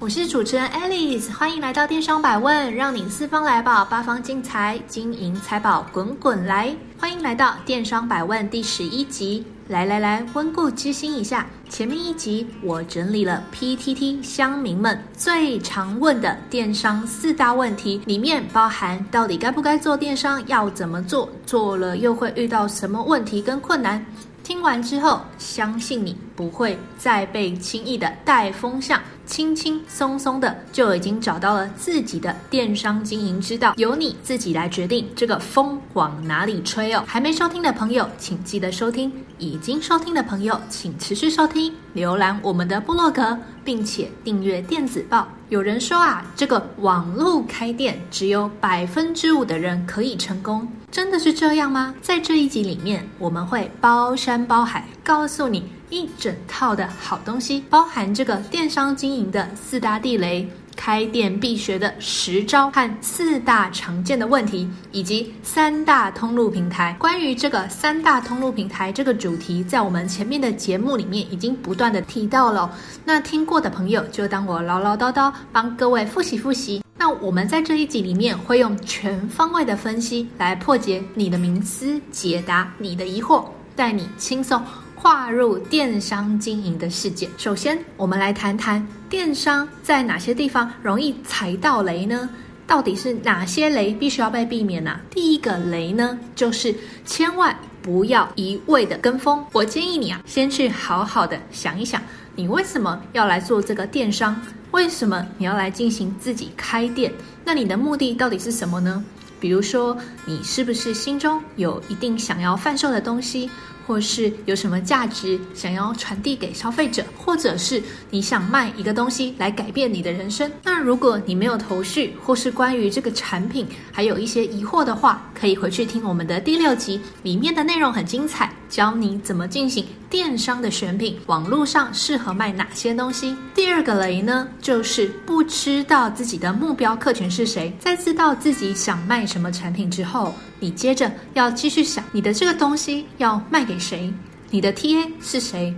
我是主持人 Alice，欢迎来到电商百问，让你四方来宝，八方进财，金银财宝滚滚来。欢迎来到电商百问第十一集，来来来，温故知新一下。前面一集我整理了 PTT 乡民们最常问的电商四大问题，里面包含到底该不该做电商，要怎么做，做了又会遇到什么问题跟困难。听完之后，相信你不会再被轻易的带风向，轻轻松松的就已经找到了自己的电商经营之道，由你自己来决定这个风往哪里吹哦。还没收听的朋友，请记得收听；已经收听的朋友，请持续收听。浏览我们的部落格，并且订阅电子报。有人说啊，这个网络开店只有百分之五的人可以成功，真的是这样吗？在这一集里面，我们会包山包海告诉你一整套的好东西，包含这个电商经营的四大地雷。开店必学的十招和四大常见的问题，以及三大通路平台。关于这个三大通路平台这个主题，在我们前面的节目里面已经不断的提到了。那听过的朋友就当我唠唠叨叨，帮各位复习复习。那我们在这一集里面会用全方位的分析来破解你的迷思，解答你的疑惑，带你轻松。跨入电商经营的世界。首先，我们来谈谈电商在哪些地方容易踩到雷呢？到底是哪些雷必须要被避免呢、第一个雷呢，就是千万不要一味的跟风。我建议你啊，先去好好的想一想，你为什么要来做这个电商？为什么你要来进行自己开店？那你的目的到底是什么呢？比如说，你是不是心中有一定想要贩售的东西？或是有什么价值想要传递给消费者，或者是你想卖一个东西来改变你的人生。那如果你没有头绪，或是关于这个产品还有一些疑惑的话，可以回去听我们的第六集，里面的内容很精彩，教你怎么进行电商的选品，网络上适合卖哪些东西。第二个雷呢，就是不知道自己的目标客群是谁。在知道自己想卖什么产品之后，你接着要继续想，你的这个东西要卖给谁？你的 TA 是谁？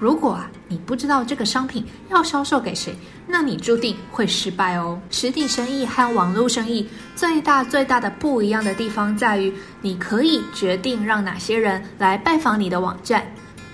如果啊，你不知道这个商品要销售给谁，那你注定会失败哦。实体生意和网络生意最大最大的不一样的地方在于，你可以决定让哪些人来拜访你的网站。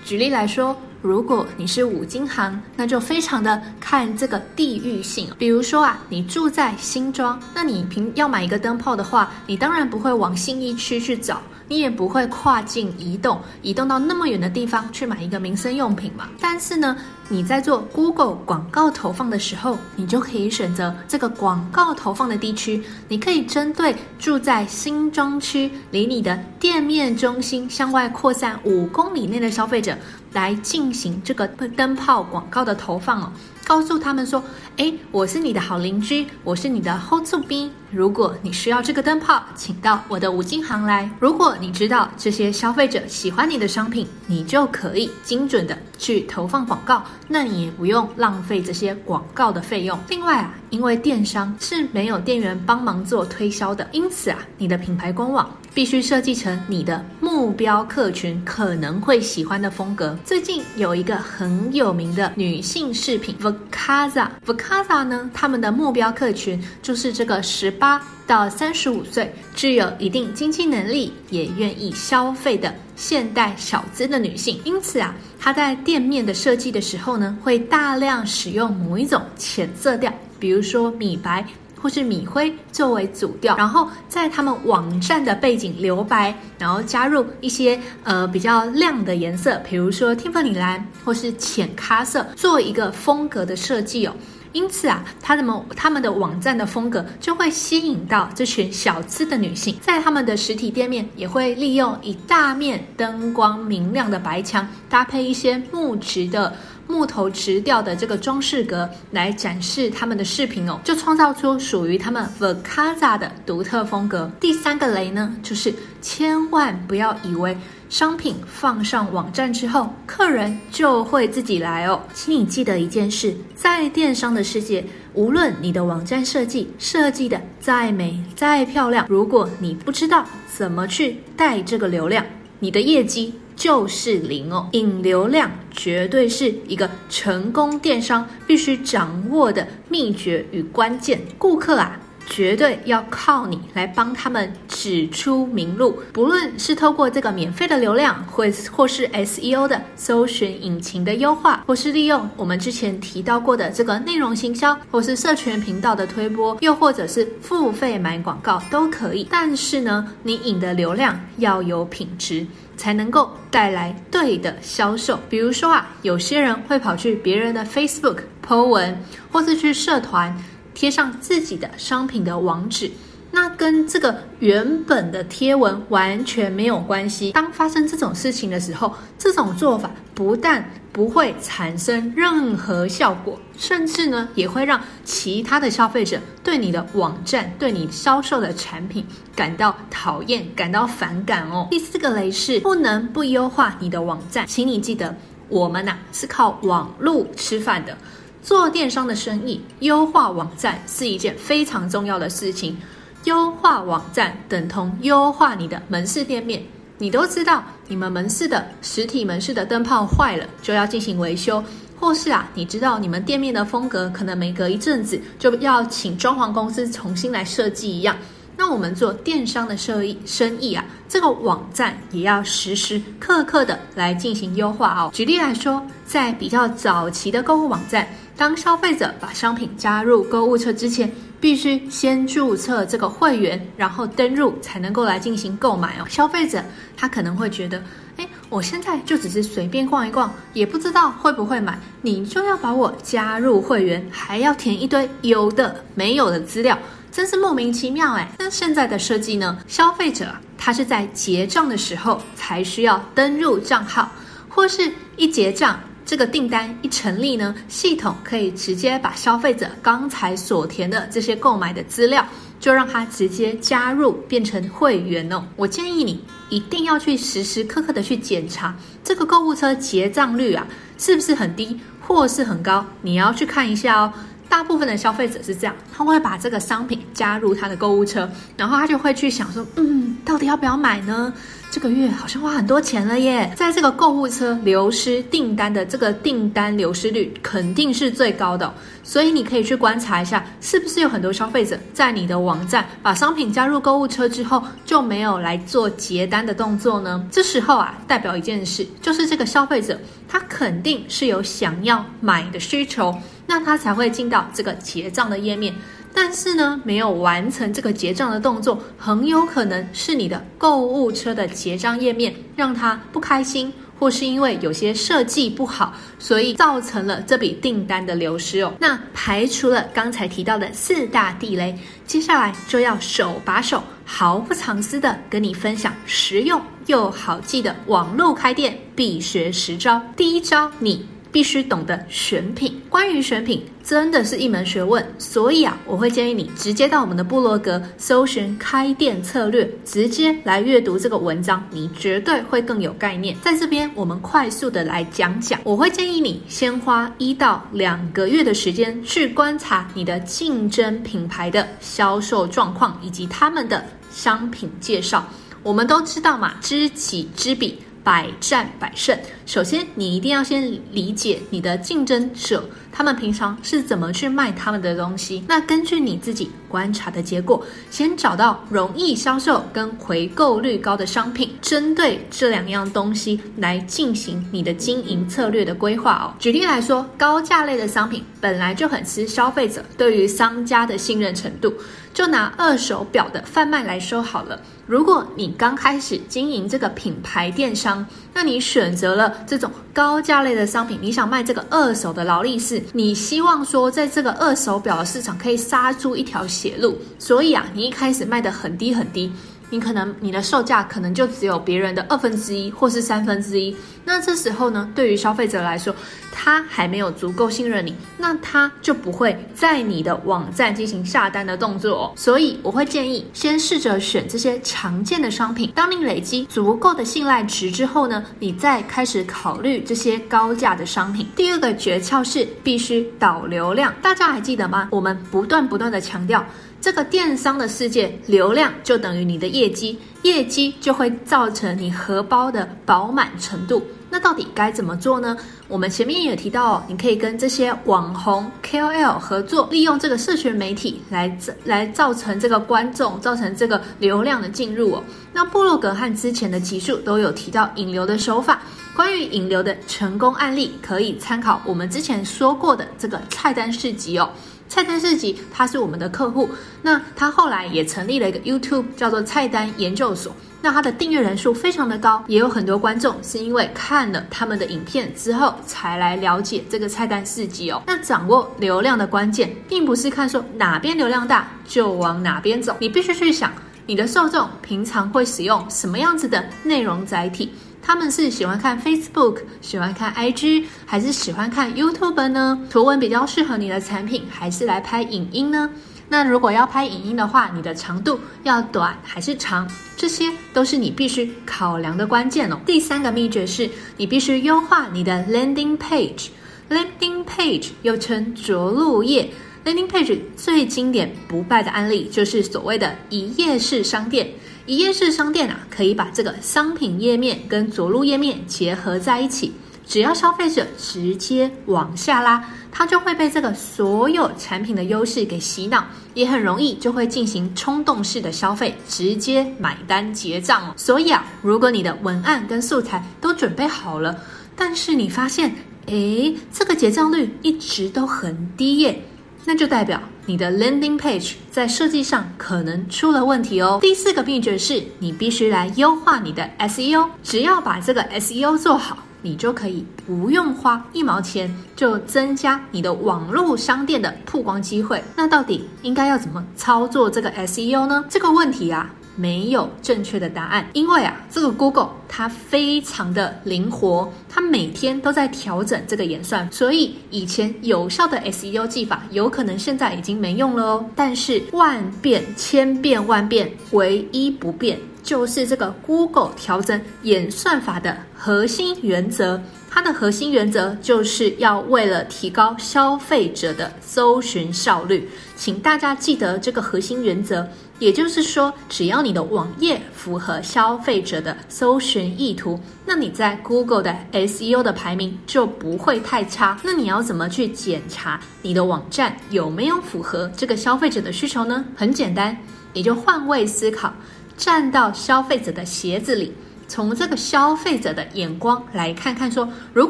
举例来说，如果你是五金行，那就非常的看这个地域性。比如说啊，你住在新庄，那你平要买一个灯泡的话，你当然不会往信义区去找。你也不会跨境移动，移动到那么远的地方去买一个民生用品嘛。但是呢，你在做 Google 广告投放的时候，你就可以选择这个广告投放的地区。你可以针对住在新庄区，离你的店面中心向外扩散五公里内的消费者，来进行这个灯泡广告的投放哦。告诉他们说：“哎，我是你的好邻居，我是你的好厝边。如果你需要这个灯泡，请到我的五金行来。如果你知道这些消费者喜欢你的商品，你就可以精准的去投放广告，那你也不用浪费这些广告的费用。另外啊，因为电商是没有店员帮忙做推销的，因此啊，你的品牌官网必须设计成你的目标客群可能会喜欢的风格。最近有一个很有名的女性饰品。” Vacasa，Vacasa 呢，他们的目标客群就是这个十八到三十五岁，具有一定经济能力，也愿意消费的现代小资的女性。因此啊，她在店面的设计的时候呢，会大量使用某一种浅色调，比如说米白。或是米灰作为主调，然后在他们网站的背景留白，然后加入一些呃比较亮的颜色，比如说蒂芙尼蓝或是浅咖色，做一个风格的设计哦。因此啊，他们他们的网站的风格就会吸引到这群小资的女性，在他们的实体店面也会利用一大面灯光明亮的白墙，搭配一些木质的。木头直吊的这个装饰格来展示他们的饰品哦，就创造出属于他们 Vacasa 的独特风格。第三个雷呢，就是千万不要以为商品放上网站之后，客人就会自己来哦。请你记得一件事，在电商的世界，无论你的网站设计设计的再美再漂亮，如果你不知道怎么去带这个流量，你的业绩就是零哦。引流量绝对是一个成功电商必须掌握的秘诀与关键。顾客啊，绝对要靠你来帮他们指出明路。不论是透过这个免费的流量，或或是 SEO 的搜寻引擎的优化，或是利用我们之前提到过的这个内容行销，或是社群频道的推播，又或者是付费买广告都可以。但是呢，你引的流量要有品质。才能够带来对的销售。比如说啊，有些人会跑去别人的 Facebook po 文，或是去社团贴上自己的商品的网址。那跟这个原本的贴文完全没有关系。当发生这种事情的时候，这种做法不但不会产生任何效果，甚至呢也会让其他的消费者对你的网站、对你销售的产品感到讨厌、感到反感哦。第四个雷是不能不优化你的网站，请你记得，我们呐、啊、是靠网路吃饭的，做电商的生意，优化网站是一件非常重要的事情。优化网站等同优化你的门市店面。你都知道，你们门市的实体门市的灯泡坏了，就要进行维修，或是啊，你知道你们店面的风格可能每隔一阵子就要请装潢公司重新来设计一样。那我们做电商的生意生意啊，这个网站也要时时刻刻的来进行优化哦。举例来说，在比较早期的购物网站，当消费者把商品加入购物车之前，必须先注册这个会员，然后登入才能够来进行购买哦。消费者他可能会觉得，诶，我现在就只是随便逛一逛，也不知道会不会买，你就要把我加入会员，还要填一堆有的没有的资料，真是莫名其妙诶。那现在的设计呢？消费者他是在结账的时候才需要登入账号，或是一结账。这个订单一成立呢，系统可以直接把消费者刚才所填的这些购买的资料，就让他直接加入变成会员哦。我建议你一定要去时时刻刻的去检查这个购物车结账率啊，是不是很低或是很高，你要去看一下哦。大部分的消费者是这样，他会把这个商品加入他的购物车，然后他就会去想说，嗯，到底要不要买呢？这个月好像花很多钱了耶。在这个购物车流失订单的这个订单流失率肯定是最高的，所以你可以去观察一下，是不是有很多消费者在你的网站把商品加入购物车之后就没有来做结单的动作呢？这时候啊，代表一件事，就是这个消费者他肯定是有想要买的需求。那他才会进到这个结账的页面，但是呢，没有完成这个结账的动作，很有可能是你的购物车的结账页面让他不开心，或是因为有些设计不好，所以造成了这笔订单的流失哦。那排除了刚才提到的四大地雷，接下来就要手把手、毫不藏私的跟你分享实用又好记的网络开店必学十招。第一招，你。必须懂得选品，关于选品真的是一门学问，所以啊，我会建议你直接到我们的部落格搜寻开店策略，直接来阅读这个文章，你绝对会更有概念。在这边，我们快速的来讲讲，我会建议你先花一到两个月的时间去观察你的竞争品牌的销售状况以及他们的商品介绍。我们都知道嘛，知己知彼。百战百胜。首先，你一定要先理解你的竞争者，他们平常是怎么去卖他们的东西。那根据你自己观察的结果，先找到容易销售跟回购率高的商品，针对这两样东西来进行你的经营策略的规划哦。举例来说，高价类的商品本来就很吃消费者对于商家的信任程度。就拿二手表的贩卖来说好了，如果你刚开始经营这个品牌电商，那你选择了这种高价类的商品，你想卖这个二手的劳力士，你希望说在这个二手表的市场可以杀出一条血路，所以啊，你一开始卖的很低很低，你可能你的售价可能就只有别人的二分之一或是三分之一。那这时候呢，对于消费者来说，他还没有足够信任你，那他就不会在你的网站进行下单的动作。所以我会建议先试着选这些常见的商品。当你累积足够的信赖值之后呢，你再开始考虑这些高价的商品。第二个诀窍是必须导流量，大家还记得吗？我们不断不断的强调，这个电商的世界，流量就等于你的业绩，业绩就会造成你荷包的饱满程度。那到底该怎么做呢？我们前面也提到哦，你可以跟这些网红 KOL 合作，利用这个社群媒体来来造成这个观众，造成这个流量的进入哦。那部落格和之前的集数都有提到引流的手法，关于引流的成功案例，可以参考我们之前说过的这个菜单市集哦。菜单市集他是我们的客户，那他后来也成立了一个 YouTube，叫做菜单研究所。那他的订阅人数非常的高，也有很多观众是因为看了他们的影片之后才来了解这个菜单市集哦。那掌握流量的关键，并不是看说哪边流量大就往哪边走，你必须去想你的受众平常会使用什么样子的内容载体，他们是喜欢看 Facebook、喜欢看 IG，还是喜欢看 YouTube 呢？图文比较适合你的产品，还是来拍影音呢？那如果要拍影音的话，你的长度要短还是长？这些都是你必须考量的关键哦。第三个秘诀是，你必须优化你的 landing page。landing page 又称着陆页。landing page 最经典不败的案例就是所谓的一页式商店。一页式商店啊，可以把这个商品页面跟着陆页面结合在一起。只要消费者直接往下拉，他就会被这个所有产品的优势给洗脑，也很容易就会进行冲动式的消费，直接买单结账哦。所以啊，如果你的文案跟素材都准备好了，但是你发现，诶，这个结账率一直都很低耶，那就代表你的 landing page 在设计上可能出了问题哦。第四个秘诀是你必须来优化你的 SEO，只要把这个 SEO 做好。你就可以不用花一毛钱，就增加你的网络商店的曝光机会。那到底应该要怎么操作这个 SEO 呢？这个问题啊，没有正确的答案，因为啊，这个 Google 它非常的灵活，它每天都在调整这个演算，所以以前有效的 SEO 技法，有可能现在已经没用了哦。但是万变千变万变，唯一不变。就是这个 Google 调整演算法的核心原则，它的核心原则就是要为了提高消费者的搜寻效率，请大家记得这个核心原则。也就是说，只要你的网页符合消费者的搜寻意图，那你在 Google 的 SEO 的排名就不会太差。那你要怎么去检查你的网站有没有符合这个消费者的需求呢？很简单，你就换位思考。站到消费者的鞋子里，从这个消费者的眼光来看看说，如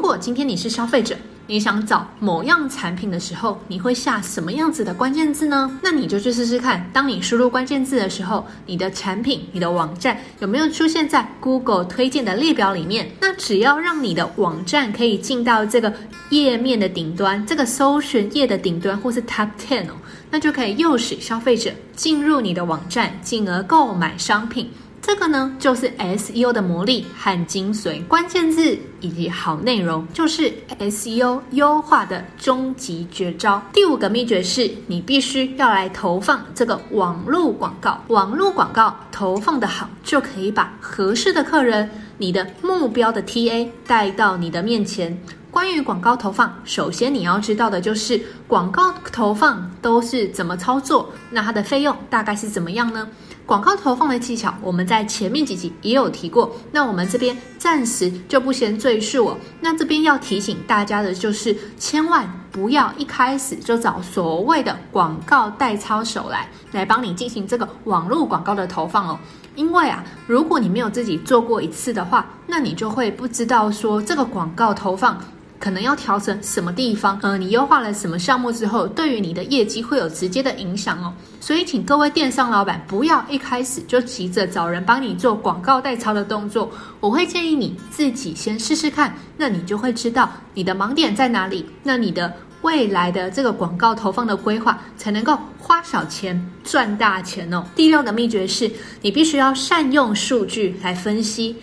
果今天你是消费者，你想找某样产品的时候，你会下什么样子的关键字呢？那你就去试试看，当你输入关键字的时候，你的产品、你的网站有没有出现在 Google 推荐的列表里面？那只要让你的网站可以进到这个页面的顶端，这个搜寻页的顶端，或是 Top Ten 哦。那就可以诱使消费者进入你的网站，进而购买商品。这个呢，就是 SEO 的魔力和精髓。关键字以及好内容，就是 SEO 优化的终极绝招。第五个秘诀是，你必须要来投放这个网络广告。网络广告投放的好，就可以把合适的客人，你的目标的 TA 带到你的面前。关于广告投放，首先你要知道的就是广告投放都是怎么操作，那它的费用大概是怎么样呢？广告投放的技巧，我们在前面几集也有提过，那我们这边暂时就不先赘述哦。那这边要提醒大家的就是，千万不要一开始就找所谓的广告代操手来来帮你进行这个网络广告的投放哦。因为啊，如果你没有自己做过一次的话，那你就会不知道说这个广告投放。可能要调整什么地方？呃，你优化了什么项目之后，对于你的业绩会有直接的影响哦。所以，请各位电商老板不要一开始就急着找人帮你做广告代操的动作。我会建议你自己先试试看，那你就会知道你的盲点在哪里。那你的未来的这个广告投放的规划才能够花小钱赚大钱哦。第六个秘诀是，你必须要善用数据来分析。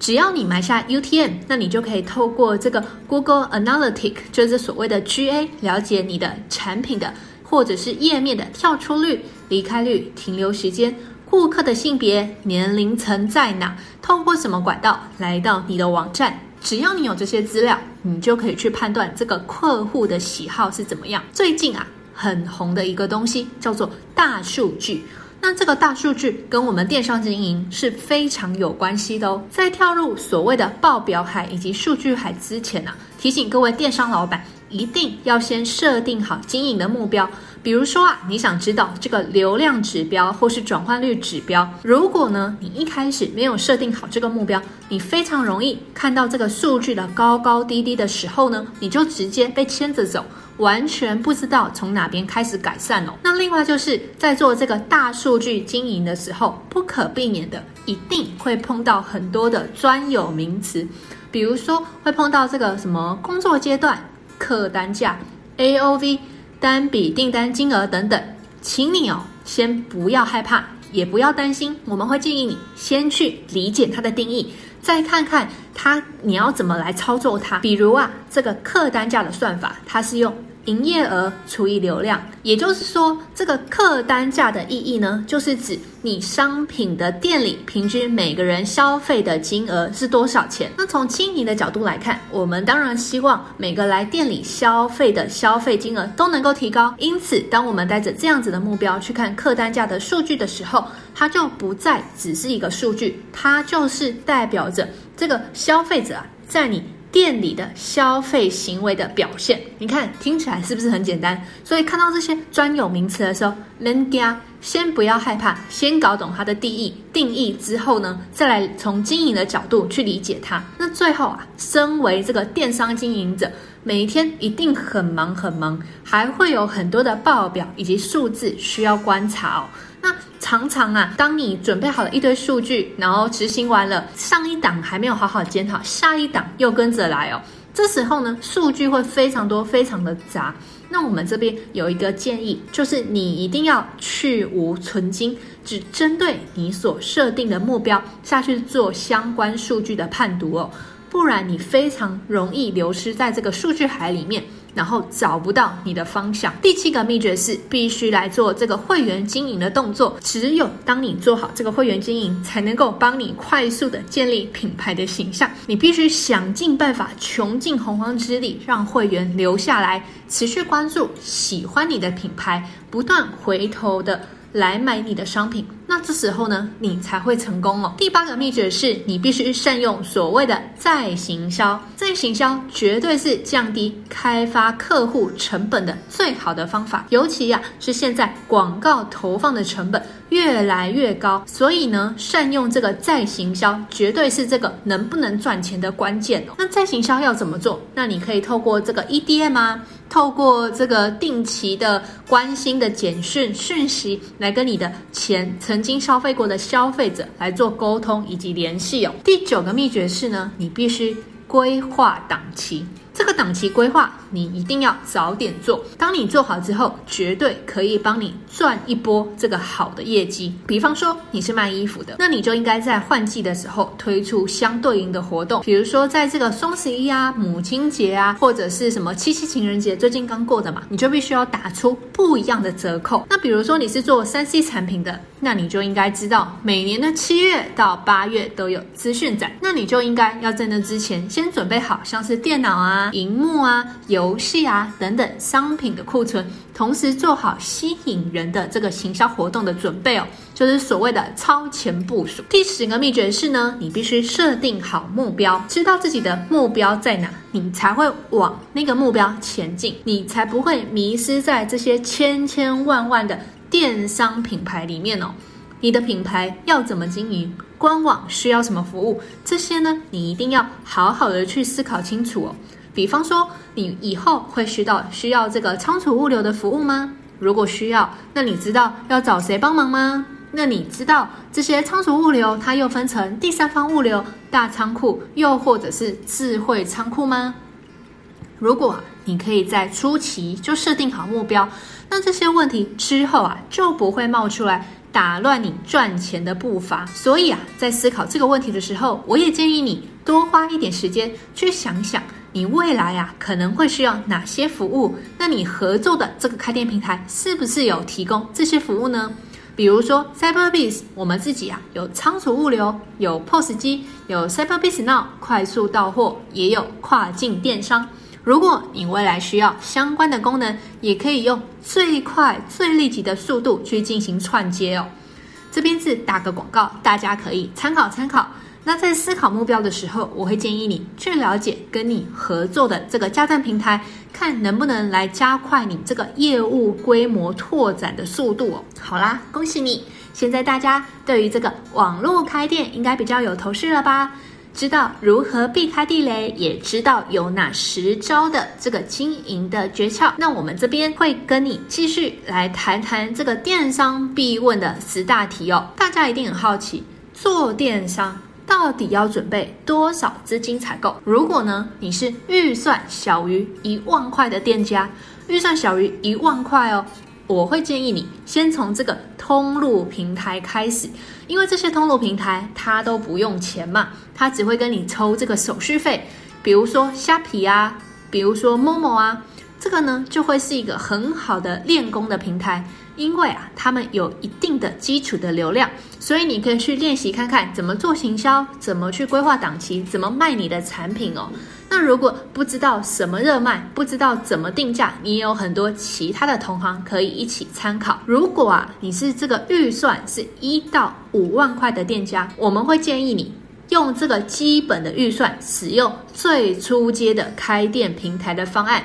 只要你埋下 UTM，那你就可以透过这个 Google Analytics，就是所谓的 GA，了解你的产品的或者是页面的跳出率、离开率、停留时间、顾客的性别、年龄层在哪，透过什么管道来到你的网站。只要你有这些资料，你就可以去判断这个客户的喜好是怎么样。最近啊，很红的一个东西叫做大数据。那这个大数据跟我们电商经营是非常有关系的哦。在跳入所谓的报表海以及数据海之前呢、提醒各位电商老板，一定要先设定好经营的目标。比如说啊，你想知道这个流量指标或是转换率指标，如果呢你一开始没有设定好这个目标，你非常容易看到这个数据的高高低低的时候呢，你就直接被牵着走。完全不知道从哪边开始改善哦。那另外就是在做这个大数据经营的时候，不可避免的一定会碰到很多的专有名词，比如说会碰到这个什么工作阶段、客单价、AOV、单笔订单金额等等，请你哦先不要害怕，也不要担心，我们会建议你先去理解它的定义。再看看它，你要怎么来操作它？比如啊，这个客单价的算法，它是用营业额除以流量，也就是说，这个客单价的意义呢，就是指你商品的店里平均每个人消费的金额是多少钱。那从经营的角度来看，我们当然希望每个来店里消费的消费金额都能够提高。因此，当我们带着这样子的目标去看客单价的数据的时候，它就不再只是一个数据，它就是代表着这个消费者啊，在你。店里的消费行为的表现，你看听起来是不是很简单？所以看到这些专有名词的时候，人家先不要害怕，先搞懂它的定义，定义之后呢，再来从经营的角度去理解它。那最后啊，身为这个电商经营者，每一天一定很忙很忙，还会有很多的报表以及数字需要观察哦。那常常啊，当你准备好了一堆数据，然后执行完了，上一档还没有好好检讨，下一档又跟着来哦。这时候呢，数据会非常多，非常的杂。那我们这边有一个建议，就是你一定要去芜存菁，只针对你所设定的目标下去做相关数据的判读哦，不然你非常容易流失在这个数据海里面。然后找不到你的方向。第七个秘诀是必须来做这个会员经营的动作。只有当你做好这个会员经营，才能够帮你快速的建立品牌的形象。你必须想尽办法，穷尽洪荒之力，让会员留下来，持续关注，喜欢你的品牌，不断回头的。来买你的商品，那这时候呢，你才会成功哦。第八个秘诀是你必须善用所谓的再行销，再行销绝对是降低开发客户成本的最好的方法。尤其呀、是现在广告投放的成本越来越高，所以呢，善用这个再行销绝对是这个能不能赚钱的关键哦。那再行销要怎么做？那你可以透过这个 EDM 啊。透过这个定期的关心的简讯讯息，来跟你的前曾经消费过的消费者来做沟通以及联系哦。第九个秘诀是呢，你必须规划档期。这个档期规划，你一定要早点做。当你做好之后，绝对可以帮你赚一波这个好的业绩。比方说你是卖衣服的，那你就应该在换季的时候推出相对应的活动。比如说在这个双十一啊、母亲节啊，或者是什么七夕情人节，最近刚过的嘛，你就必须要打出不一样的折扣。那比如说你是做 3C 产品的，那你就应该知道每年的七月到八月都有资讯展，那你就应该要在那之前先准备好，像是电脑啊。荧幕啊、游戏啊等等商品的库存，同时做好吸引人的这个行销活动的准备哦，就是所谓的超前部署。第十个秘诀是呢，你必须设定好目标，知道自己的目标在哪，你才会往那个目标前进，你才不会迷失在这些千千万万的电商品牌里面哦。你的品牌要怎么经营？官网需要什么服务？这些呢，你一定要好好的去思考清楚哦。比方说，你以后会需要需要这个仓储物流的服务吗？如果需要，那你知道要找谁帮忙吗？那你知道这些仓储物流它又分成第三方物流、大仓库，又或者是智慧仓库吗？如果你可以在初期就设定好目标，那这些问题之后啊就不会冒出来。打乱你赚钱的步伐。所以啊，在思考这个问题的时候，我也建议你多花一点时间去想想，你未来啊可能会需要哪些服务。那你合作的这个开店平台是不是有提供这些服务呢？比如说 Cyberbiz，我们自己啊有仓储物流，有 POS 机，有 Cyberbis Now 快速到货，也有跨境电商。如果你未来需要相关的功能，也可以用最快、最立即的速度去进行串接哦。这边是打个广告，大家可以参考参考。那在思考目标的时候，我会建议你去了解跟你合作的这个家电平台，看能不能来加快你这个业务规模拓展的速度哦。好啦，恭喜你！现在大家对于这个网络开店应该比较有头绪了吧？知道如何避开地雷，也知道有哪十招的这个经营的诀窍。那我们这边会跟你继续来谈谈这个电商必问的十大题哦。大家一定很好奇，做电商，到底要准备多少资金采购？如果呢，你是预算小于一万块的店家，预算小于一万块哦，我会建议你先从这个通路平台开始，因为这些通路平台它都不用钱嘛，它只会跟你抽这个手续费，比如说虾皮啊，比如说 Momo 啊，这个呢就会是一个很好的练功的平台。因为啊，他们有一定的基础的流量，所以你可以去练习看看怎么做行销，怎么去规划档期，怎么卖你的产品哦。那如果不知道什么热卖，不知道怎么定价，你也有很多其他的同行可以一起参考。如果啊，你是这个预算是一到五万块的店家，我们会建议你用这个基本的预算，使用最初阶的开店平台的方案。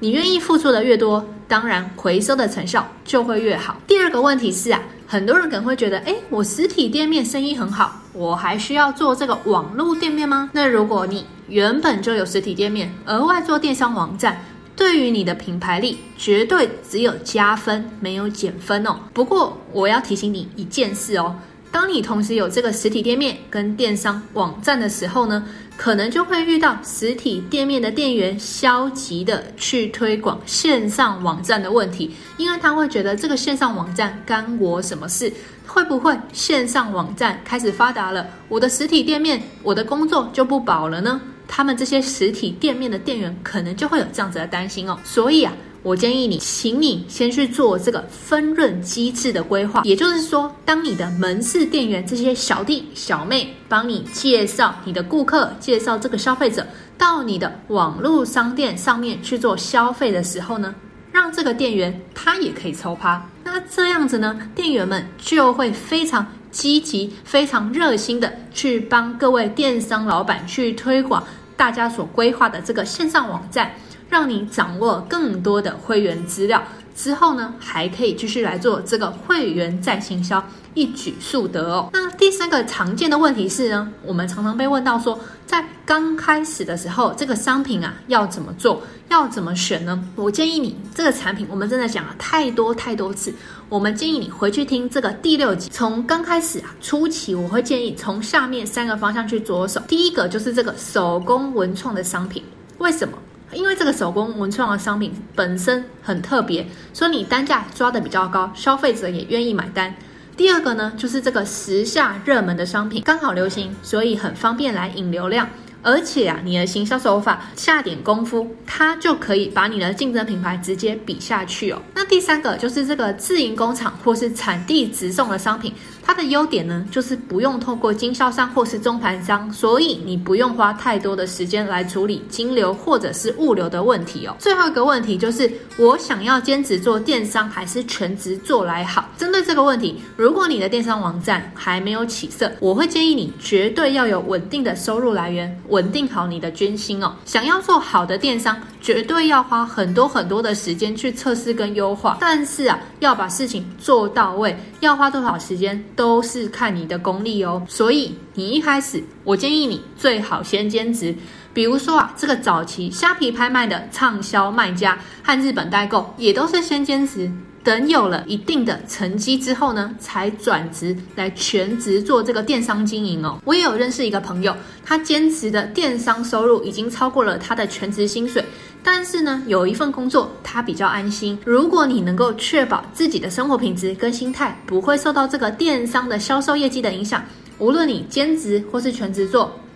你愿意付出的越多，当然回收的成效就会越好。第二个问题是啊，很多人可能会觉得，哎，我实体店面生意很好，我还需要做这个网络店面吗？那如果你原本就有实体店面，额外做电商网站，对于你的品牌力绝对只有加分，没有减分哦。不过我要提醒你一件事哦。当你同时有这个实体店面跟电商网站的时候呢，可能就会遇到实体店面的店员消极的去推广线上网站的问题，因为他会觉得这个线上网站干我什么事？会不会线上网站开始发达了，我的实体店面我的工作就不保了呢？他们这些实体店面的店员可能就会有这样子的担心哦，所以啊。我建议你，请你先去做这个分润机制的规划。也就是说，当你的门市店员这些小弟小妹帮你介绍你的顾客，介绍这个消费者到你的网络商店上面去做消费的时候呢，让这个店员他也可以抽趴。那这样子呢，店员们就会非常积极、非常热心的去帮各位电商老板去推广大家所规划的这个线上网站。让你掌握更多的会员资料之后呢，还可以继续来做这个会员再行销，一举数得哦。那第三个常见的问题是呢，我们常常被问到说，在刚开始的时候，这个商品啊要怎么做，要怎么选呢？我建议你这个产品，我们真的讲了太多太多次，我们建议你回去听这个第六集。从刚开始啊初期，我会建议从下面三个方向去着手。第一个就是这个手工文创的商品，为什么？因为这个手工文创的商品本身很特别，所以你单价抓得比较高，消费者也愿意买单。第二个呢，就是这个时下热门的商品刚好流行，所以很方便来引流量。而且啊，你的行销手法下点功夫，它就可以把你的竞争品牌直接比下去哦。那第三个就是这个自营工厂或是产地直送的商品。它的优点呢，就是不用透过经销商或是中盘商，所以你不用花太多的时间来处理金流或者是物流的问题哦。最后一个问题就是，我想要兼职做电商还是全职做来好？针对这个问题，如果你的电商网站还没有起色，我会建议你绝对要有稳定的收入来源，稳定好你的军心哦。想要做好的电商，绝对要花很多很多的时间去测试跟优化，但是啊，要把事情做到位，要花多少时间？都是看你的功力哦，所以你一开始，我建议你最好先兼职，比如说啊，这个早期虾皮拍卖的畅销卖家和日本代购，也都是先兼职。等有了一定的成绩之后呢，才转职来全职做这个电商经营哦。我也有认识一个朋友，他兼职的电商收入已经超过了他的全职薪水，但是呢，有一份工作他比较安心。如果你能够确保自己的生活品质跟心态不会受到这个电商的销售业绩的影响，无论你兼职或是全职做。